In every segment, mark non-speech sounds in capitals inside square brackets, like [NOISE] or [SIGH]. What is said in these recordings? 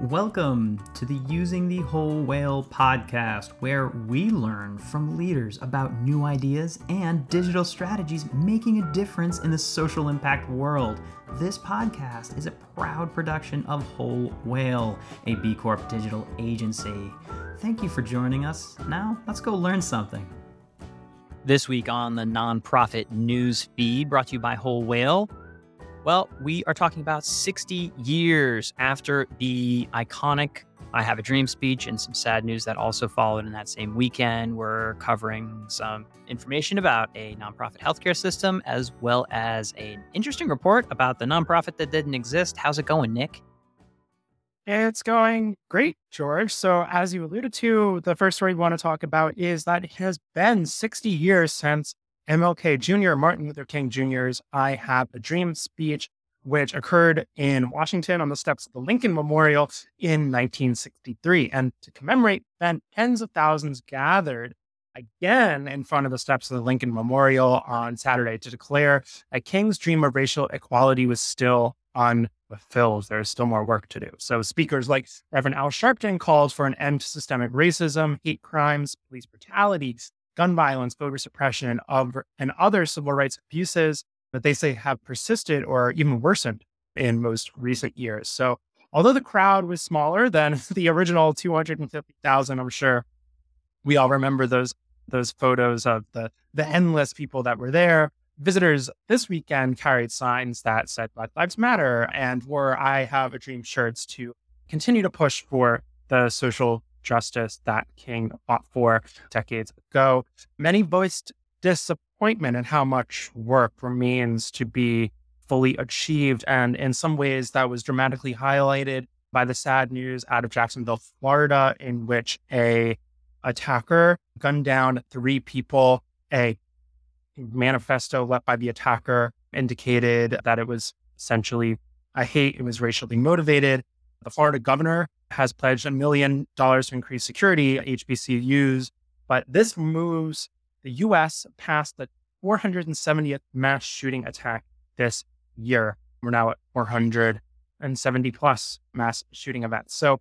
Welcome to the Using the Whole Whale podcast, where we learn from leaders about new ideas and digital strategies making a difference in the social impact world. This podcast is a proud production of Whole Whale, a B Corp digital agency. Thank you for joining us. Now, let's go learn something. This week on the nonprofit news feed brought to you by Whole Whale. Well, we are talking about 60 years after the iconic I Have a Dream speech and some sad news that also followed in that same weekend. We're covering some information about a nonprofit healthcare system as well as an interesting report about the nonprofit that didn't exist. How's it going, Nick? It's going great, George. So, as you alluded to, the first story we want to talk about is that it has been 60 years since MLK Jr., Martin Luther King Jr.'s I Have a Dream speech, which occurred in Washington on the steps of the Lincoln Memorial in 1963. And to commemorate, then tens of thousands gathered again in front of the steps of the Lincoln Memorial on Saturday to declare that King's dream of racial equality was still unfulfilled. There's still more work to do. So speakers like Reverend Al Sharpton called for an end to systemic racism, hate crimes, police brutality, gun violence, voter suppression, and, of, and other civil rights abuses that they say have persisted or even worsened in most recent years. So, although the crowd was smaller than [LAUGHS] the original 250,000, I'm sure we all remember those those photos of the the endless people that were there. Visitors this weekend carried signs that said Black Lives Matter and wore I Have a Dream shirts to continue to push for the social justice that King fought for decades ago. Many voiced disappointment in how much work remains to be fully achieved. And in some ways, that was dramatically highlighted by the sad news out of Jacksonville, Florida, in which a attacker gunned down three people. A manifesto left by the attacker indicated that it was essentially a hate, it was racially motivated. The Florida governor has pledged a million dollars to increase security at HBCUs, but this moves the US past the 470th mass shooting attack this year. We're now at 470 plus mass shooting events. So,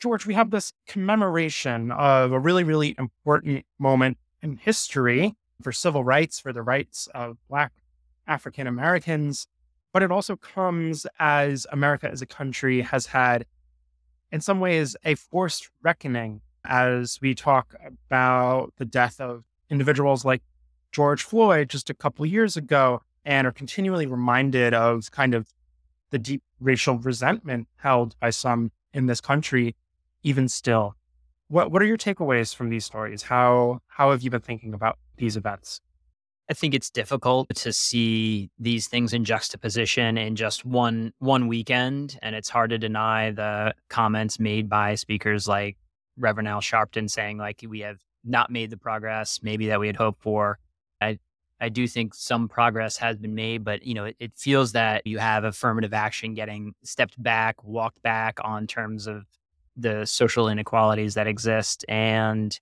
George, we have this commemoration of a really, really important moment in history for civil rights, for the rights of Black African Americans. But it also comes as America as a country has had in some ways, a forced reckoning as we talk about the death of individuals like George Floyd just a couple years ago and are continually reminded of kind of the deep racial resentment held by some in this country, even still. What what are your takeaways from these stories? How how have you been thinking about these events? I think it's difficult to see these things in juxtaposition in just one one weekend, and it's hard to deny the comments made by speakers like Reverend Al Sharpton saying like we have not made the progress maybe that we had hoped for. I I do think some progress has been made, but you know it, it feels that you have affirmative action getting stepped back, walked back on terms of the social inequalities that exist, and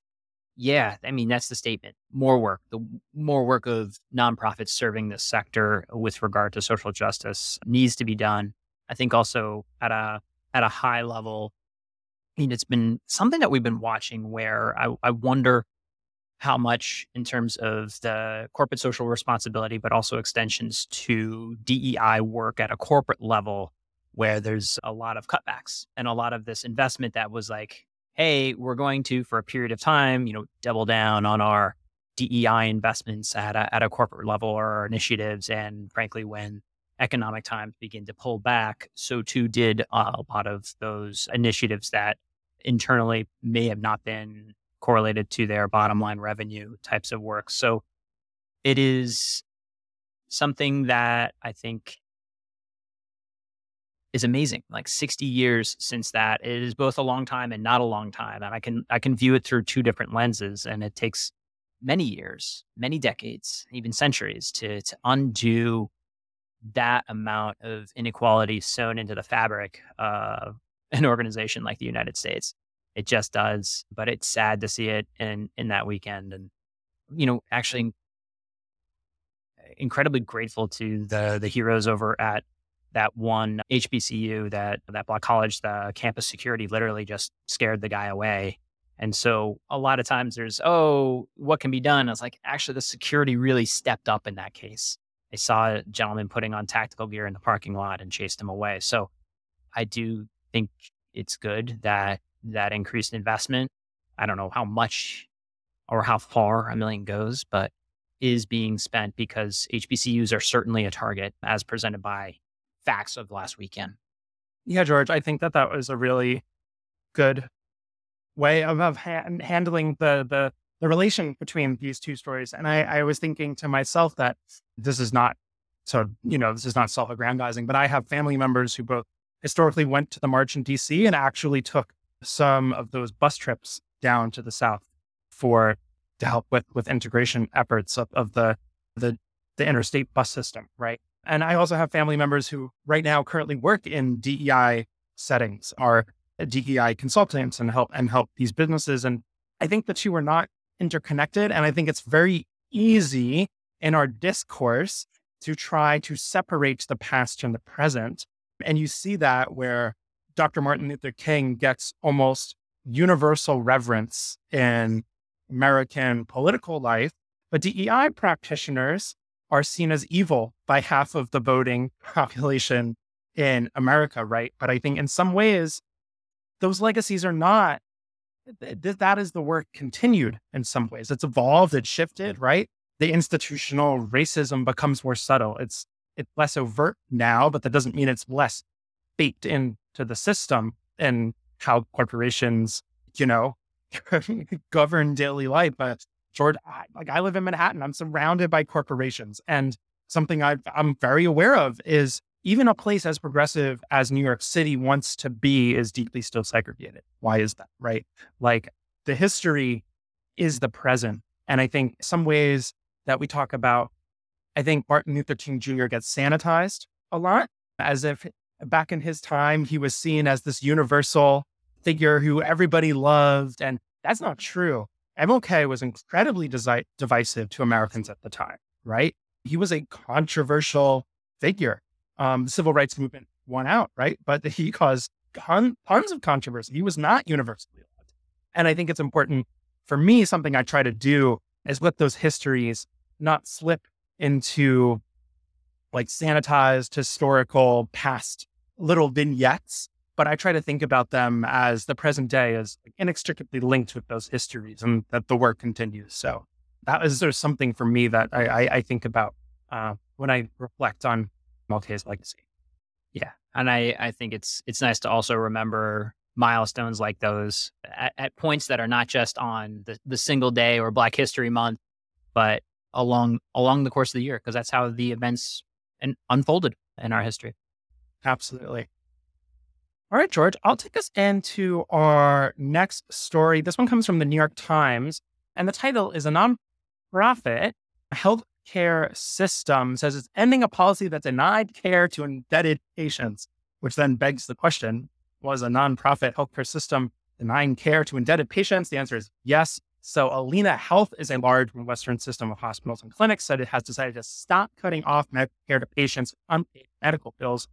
yeah, I mean that's the statement. More work, the more work of nonprofits serving this sector with regard to social justice needs to be done. I think also at a at a high level, I mean, it's been something that we've been watching where I, I wonder how much in terms of the corporate social responsibility, but also extensions to DEI work at a corporate level, where there's a lot of cutbacks and a lot of this investment that was like hey, we're going to, for a period of time, you know, double down on our DEI investments at a, at a corporate level or initiatives. And frankly, when economic times begin to pull back, so too did uh, a lot of those initiatives that internally may have not been correlated to their bottom line revenue types of work. So it is something that I think is amazing. Like 60 years since that, it is both a long time and not a long time. And I can I can view it through two different lenses, and it takes many years, many decades, even centuries to to undo that amount of inequality sewn into the fabric of [LAUGHS] an organization like the United States. It just does, but it's sad to see it in in that weekend. And you know, actually, incredibly grateful to the the heroes over at that one HBCU, that that Black College, the campus security literally just scared the guy away. And so a lot of times there's, oh, what can be done? I was like, actually, the security really stepped up in that case. They saw a gentleman putting on tactical gear in the parking lot and chased him away. So I do think it's good that that increased investment. I don't know how much or how far a million goes, but is being spent because HBCUs are certainly a target as presented by facts of last weekend. Yeah, George, I think that that was a really good way of, of ha- handling the, the the relation between these two stories. And I, I was thinking to myself that this is not so you know this is not self-aggrandizing, but I have family members who both historically went to the march in DC and actually took some of those bus trips down to the South for to help with with integration efforts of, of the the the interstate bus system, right? And I also have family members who right now currently work in DEI settings, are DEI consultants and help and help these businesses. And I think the two are not interconnected. And I think it's very easy in our discourse to try to separate the past from the present. And you see that where Dr. Martin Luther King gets almost universal reverence in American political life, but DEI practitioners are seen as evil by half of the voting [LAUGHS] population in America, right? But I think in some ways, those legacies are not, th- that is the work continued in some ways. It's evolved, it's shifted, right? The institutional racism becomes more subtle. It's, it's less overt now, but that doesn't mean it's less baked into the system and how corporations, you know, [LAUGHS] govern daily life. But George, I, like I live in Manhattan, I'm surrounded by corporations, and something i am very aware of is even a place as progressive as New York City wants to be is deeply still segregated. Why is that? Right? Like the history is the present, and I think some ways that we talk about, I think Martin Luther King Jr. gets sanitized a lot, as if back in his time he was seen as this universal figure who everybody loved, and that's not true. MLK was incredibly desi- divisive to Americans at the time, right? He was a controversial figure. Um, the civil rights movement won out, right? But he caused ton- tons of controversy. He was not universally loved. And I think it's important for me, something I try to do is let those histories not slip into like sanitized historical past little vignettes but I try to think about them as the present day as inextricably linked with those histories and that the work continues. So that is there's something for me that I, I, I think about uh, when I reflect on MLK's legacy. Yeah, and I, I think it's it's nice to also remember milestones like those at, at points that are not just on the, the single day or Black History Month, but along along the course of the year because that's how the events and unfolded in our history. Absolutely. All right, George, I'll take us into our next story. This one comes from the New York Times, and the title is A Nonprofit Healthcare System says it's ending a policy that denied care to indebted patients, which then begs the question Was a nonprofit healthcare system denying care to indebted patients? The answer is yes. So, Allina Health is a large Western system of hospitals and clinics, said it has decided to stop cutting off medical care to patients unpaid medical bills,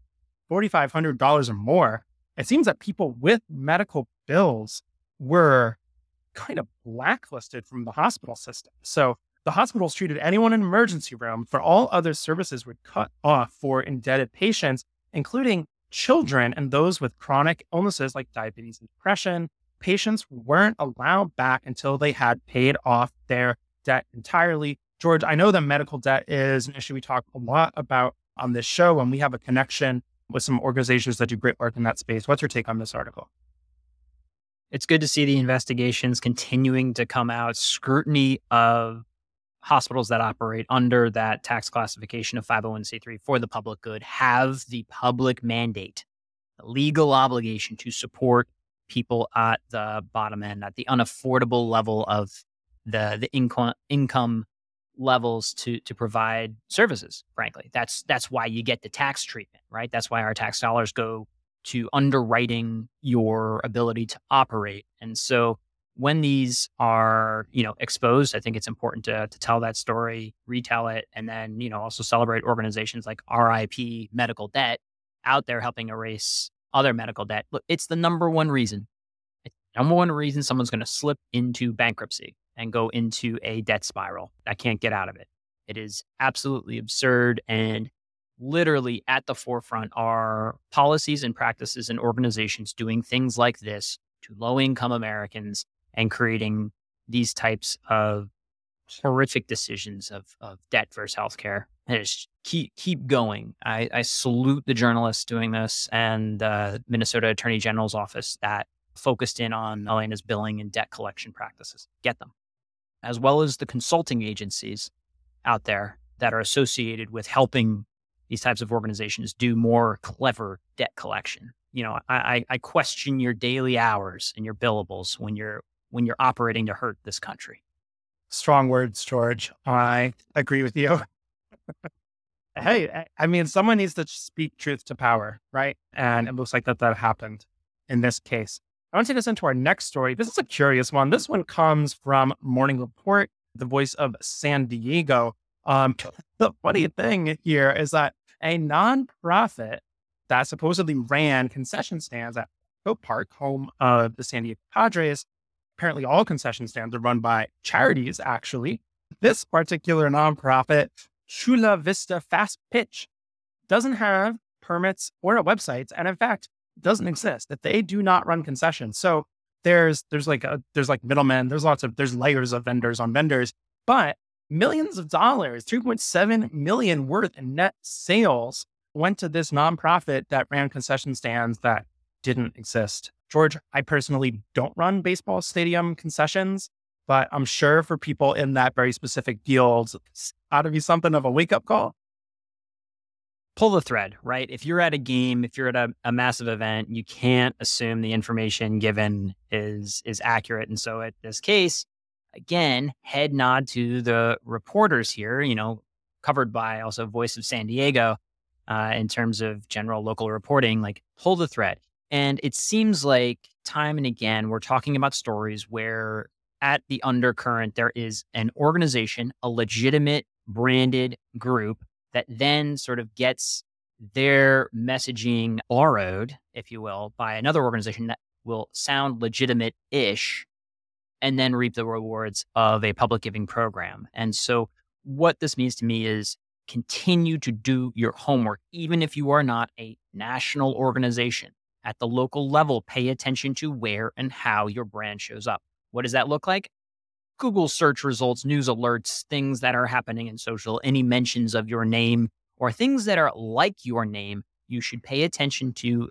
$4,500 or more it seems that people with medical bills were kind of blacklisted from the hospital system. So the hospitals treated anyone in emergency room for all other services would cut off for indebted patients, including children and those with chronic illnesses like diabetes and depression. Patients weren't allowed back until they had paid off their debt entirely. George, I know that medical debt is an issue we talk a lot about on this show, and we have a connection with some organizations that do great work in that space. What's your take on this article? It's good to see the investigations continuing to come out, scrutiny of hospitals that operate under that tax classification of 501c3 for the public good have the public mandate, the legal obligation to support people at the bottom end, at the unaffordable level of the, the income, income levels to to provide services frankly that's that's why you get the tax treatment right that's why our tax dollars go to underwriting your ability to operate and so when these are you know exposed i think it's important to to tell that story retell it and then you know also celebrate organizations like rip medical debt out there helping erase other medical debt. Look, it's the number one reason. It's number one reason someone's going to slip into bankruptcy and go into a debt spiral that can't get out of it. It is absolutely absurd. And literally at the forefront are policies and practices and organizations doing things like this to low income Americans and creating these types of horrific decisions of, of debt versus healthcare. And just keep keep going. I, I salute the journalists doing this and uh, Minnesota Attorney General's office that focused in on Allina's billing and debt collection practices. Get them, as well as the consulting agencies out there that are associated with helping these types of organizations do more clever debt collection. You know, I, I question your daily hours and your billables when you're when you're operating to hurt this country. Strong words, George. I agree with you. [LAUGHS] hey, I mean, someone needs to speak truth to power, right? And it looks like that that happened in this case. I want to take us into our next story. This is a curious one. This one comes from Morning Report, the voice of San Diego. Um, [LAUGHS] the funny thing here is that a nonprofit that supposedly ran concession stands at Hope Park, home of the San Diego Padres, apparently all concession stands are run by charities, actually. This particular nonprofit, Chula Vista Fast Pitch, doesn't have permits or a website, and in fact, doesn't exist. That they do not run concessions. So there's there's like a, there's like middlemen. There's lots of there's layers of vendors on vendors, but millions of dollars, 3.7 million worth in net sales went to this nonprofit that ran concession stands that didn't exist. George, I personally don't run baseball stadium concessions, but I'm sure for people in that very specific field, it ought to be something of a wake up call. Pull the thread, right? If you're at a game, if you're at a, a massive event, you can't assume the information given is is accurate. And so, at this case, again, head nod to the reporters here. You know, covered by also Voice of San Diego uh, in terms of general local reporting. Like, pull the thread and it seems like time and again, we're talking about stories where at the undercurrent, there is an organization, a legitimate branded group that then sort of gets their messaging borrowed, if you will, by another organization that will sound legitimate ish and then reap the rewards of a public giving program. And so, what this means to me is continue to do your homework, even if you are not a national organization at the local level, pay attention to where and how your brand shows up. What does that look like? Google search results, news alerts, things that are happening in social, any mentions of your name or things that are like your name, you should pay attention to,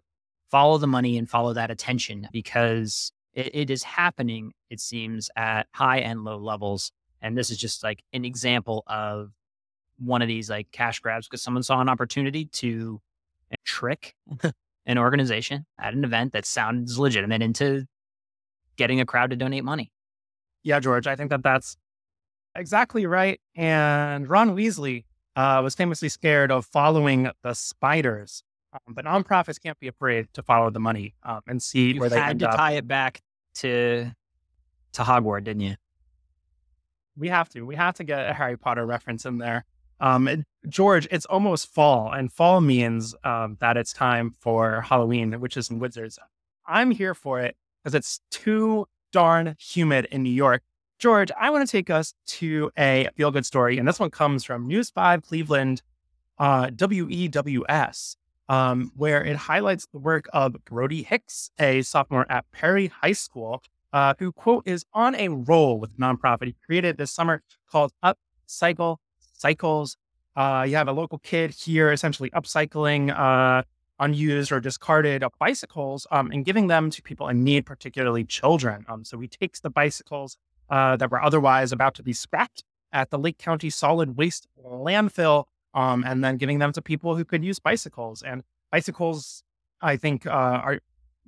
follow the money and follow that attention because it, it is happening, it seems, at high and low levels. And this is just like an example of one of these like cash grabs because someone saw an opportunity to trick an organization at an event that sounds legitimate into getting a crowd to donate money. Yeah, George, I think that that's exactly right. And Ron Weasley uh, was famously scared of following the spiders, um, but nonprofits can't be afraid to follow the money um, and see you where they end up. You had to tie it back to to Hogwarts, didn't you? We have to. We have to get a Harry Potter reference in there. Um, it, George, it's almost fall, and fall means um, that it's time for Halloween, which is in Wizards. I'm here for it because it's too darn humid in New York. George, I want to take us to a feel good story, and this one comes from News 5 Cleveland uh, WEWS, um, where it highlights the work of Brody Hicks, a sophomore at Perry High School, uh, who, quote, is on a roll with nonprofit he created this summer called Upcycle cycles. Uh, you have a local kid here essentially upcycling uh, unused or discarded uh, bicycles um, and giving them to people in need, particularly children. Um, so he takes the bicycles uh, that were otherwise about to be scrapped at the Lake County Solid Waste Landfill um, and then giving them to people who could use bicycles. And bicycles, I think, uh, are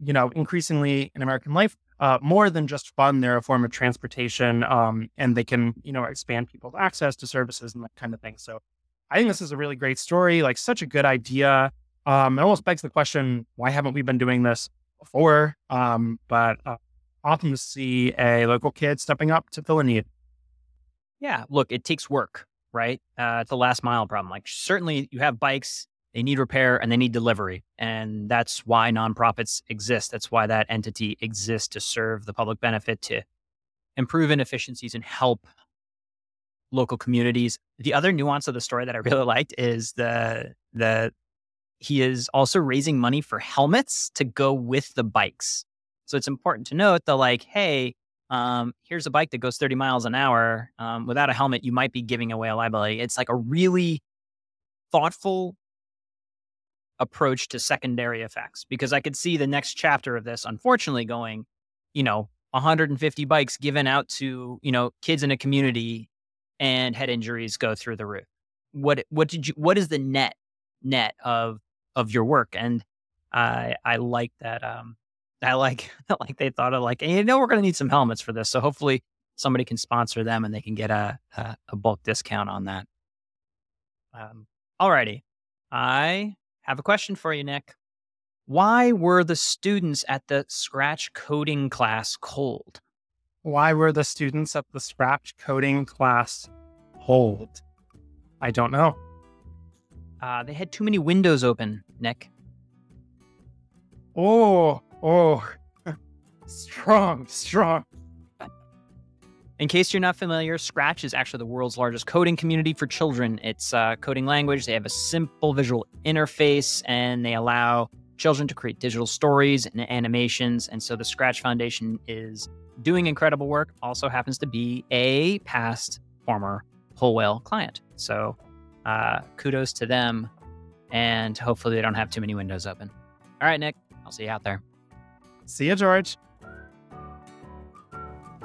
you know increasingly in American life uh, more than just fun. They're a form of transportation, um, and they can, you know, expand people's access to services and that kind of thing. So, I think this is a really great story. Like, such a good idea. Um, it almost begs the question: Why haven't we been doing this before? Um, but uh, often to see a local kid stepping up to fill a need. Yeah, look, it takes work, right? Uh, it's a last mile problem. Like, certainly, you have bikes they need repair and they need delivery. And that's why nonprofits exist. That's why that entity exists to serve the public benefit, to improve inefficiencies and help local communities. The other nuance of the story that I [LAUGHS] really liked is the the he is also raising money for helmets to go with the bikes. So it's important to note that like, hey, um, here's a bike that goes 30 miles an hour. Um, without a helmet, you might be giving away a liability. It's like a really thoughtful approach to secondary effects because I could see the next chapter of this, unfortunately, going, you know, 150 bikes given out to, you know, kids in a community and head injuries go through the roof. What what did you what is the net net of of your work? And I I like that um I like [LAUGHS] like they thought of like, you know, we're gonna need some helmets for this. So hopefully somebody can sponsor them and they can get a a, a bulk discount on that. Um alrighty. I have a question for you, Nick. Why were the students at the Scratch coding class cold? Why were the students at the Scratch coding class cold? I don't know. Uh, they had too many windows open, Nick. Oh, oh, [LAUGHS] strong, strong. In case you're not familiar, Scratch is actually the world's largest coding community for children. It's a coding language. They have a simple visual interface and they allow children to create digital stories and animations. And so the Scratch Foundation is doing incredible work, also happens to be a past former Whole Whale client. So uh, kudos to them. And hopefully they don't have too many windows open. All right, Nick, I'll see you out there. See you, George.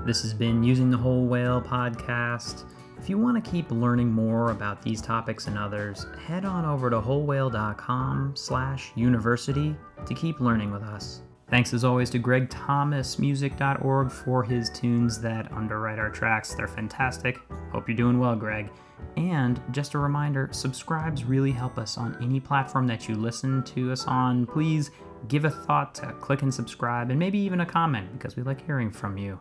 This has been Using the Whole Whale podcast. If you want to keep learning more about these topics and others, head on over to wholewhale.com slash university to keep learning with us. Thanks as always to gregthomasmusic.org for his tunes that underwrite our tracks. They're fantastic. Hope you're doing well, Greg. And just a reminder subscribes really help us on any platform that you listen to us on. Please give a thought to click and subscribe and maybe even a comment because we like hearing from you.